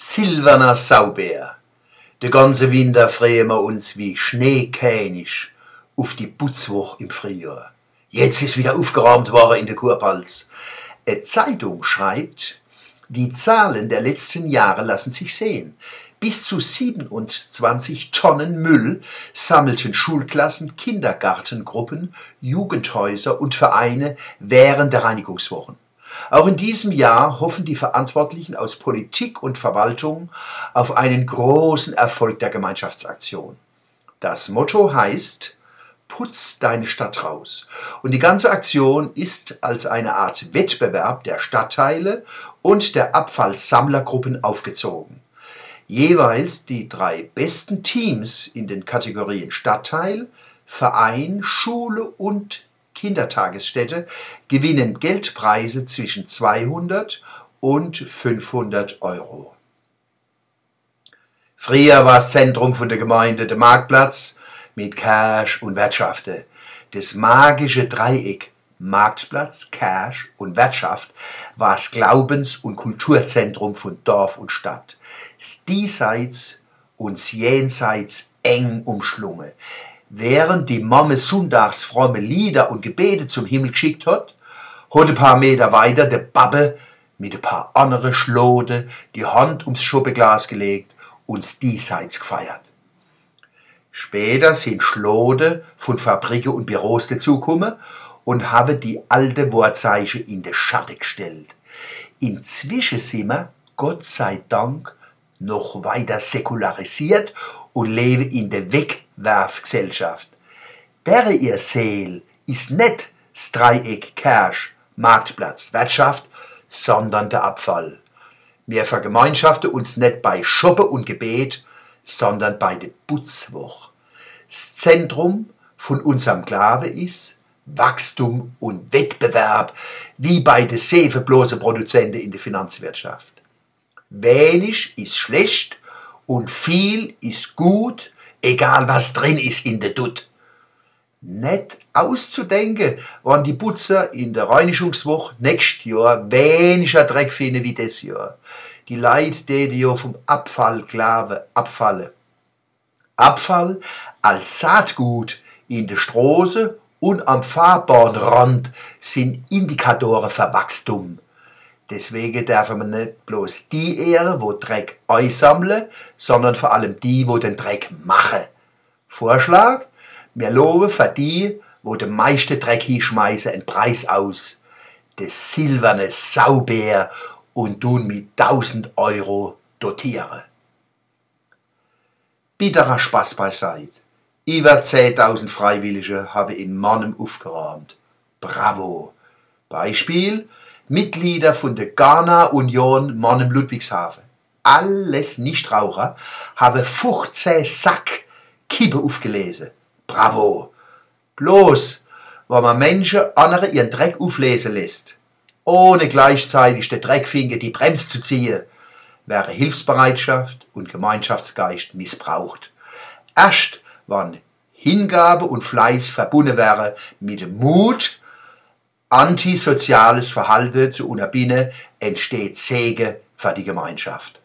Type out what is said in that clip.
Silberner Saubär. De ganze Winter freuen wir uns wie Schneekönig auf die Putzwoche im Frühjahr. Jetzt ist wieder aufgeräumt worden in der Kurpals. Eine Zeitung schreibt, die Zahlen der letzten Jahre lassen sich sehen. Bis zu 27 Tonnen Müll sammelten Schulklassen, Kindergartengruppen, Jugendhäuser und Vereine während der Reinigungswochen. Auch in diesem Jahr hoffen die Verantwortlichen aus Politik und Verwaltung auf einen großen Erfolg der Gemeinschaftsaktion. Das Motto heißt Putz deine Stadt raus. Und die ganze Aktion ist als eine Art Wettbewerb der Stadtteile und der Abfallsammlergruppen aufgezogen. Jeweils die drei besten Teams in den Kategorien Stadtteil, Verein, Schule und Kindertagesstätte gewinnen Geldpreise zwischen 200 und 500 Euro. Früher war das Zentrum von der Gemeinde der Marktplatz mit Cash und Wirtschaften. Das magische Dreieck Marktplatz, Cash und Wirtschaft war das Glaubens- und Kulturzentrum von Dorf und Stadt. Diesseits und Jenseits eng umschlungen. Während die Mame sonntags fromme Lieder und Gebete zum Himmel geschickt hat, hat ein paar Meter weiter der Babbe mit ein paar andere Schlode die Hand ums Schuppeglas gelegt und diesseits gefeiert. Später sind Schlode von Fabriken und Büros dazugekommen und haben die alte Wortzeichen in den Schatten gestellt. Inzwischen sind wir, Gott sei Dank, noch weiter säkularisiert und leben in der Wegwerfgesellschaft. Dere ihr Seel ist nicht das Dreieck Cash, Marktplatz, Wirtschaft, sondern der Abfall. Wir vergemeinschaften uns nicht bei Shoppe und Gebet, sondern bei der Putzwoch. Das Zentrum von unserem Glaube ist Wachstum und Wettbewerb, wie bei den Seifenblose Produzenten in der Finanzwirtschaft. Wenig ist schlecht und viel ist gut, egal was drin ist in der Dutt. Nicht auszudenken, wann die Putzer in der Reinigungswoche nächstes Jahr weniger Dreck finden wie das Jahr. Die Leute, die ja vom Abfall glauben, abfallen. Abfall als Saatgut in der Straße und am Fahrbahnrand sind Indikatoren für Wachstum. Deswegen dürfen wir nicht bloß die ehren, wo Dreck einsammeln, sondern vor allem die, wo den Dreck machen. Vorschlag? Wir loben für die, wo den meisten Dreck hinschmeißen, einen Preis aus. Das silberne Saubär und tun mit 1000 Euro dotieren. Bitterer Spaß beiseite. Über 10.000 Freiwillige haben in Mannem aufgeräumt. Bravo! Beispiel, Mitglieder von der Ghana Union Mannem Ludwigshafen. Alles Nichtraucher haben 15 Sack Kippe aufgelesen. Bravo! Bloß, weil man Menschen andere ihren Dreck auflesen lässt, ohne gleichzeitig den Dreckfinger die Bremse zu ziehen, wäre Hilfsbereitschaft und Gemeinschaftsgeist missbraucht. Erst, wann Hingabe und Fleiß verbunden wäre mit Mut antisoziales Verhalten zu unterbinden, entsteht Segen für die Gemeinschaft.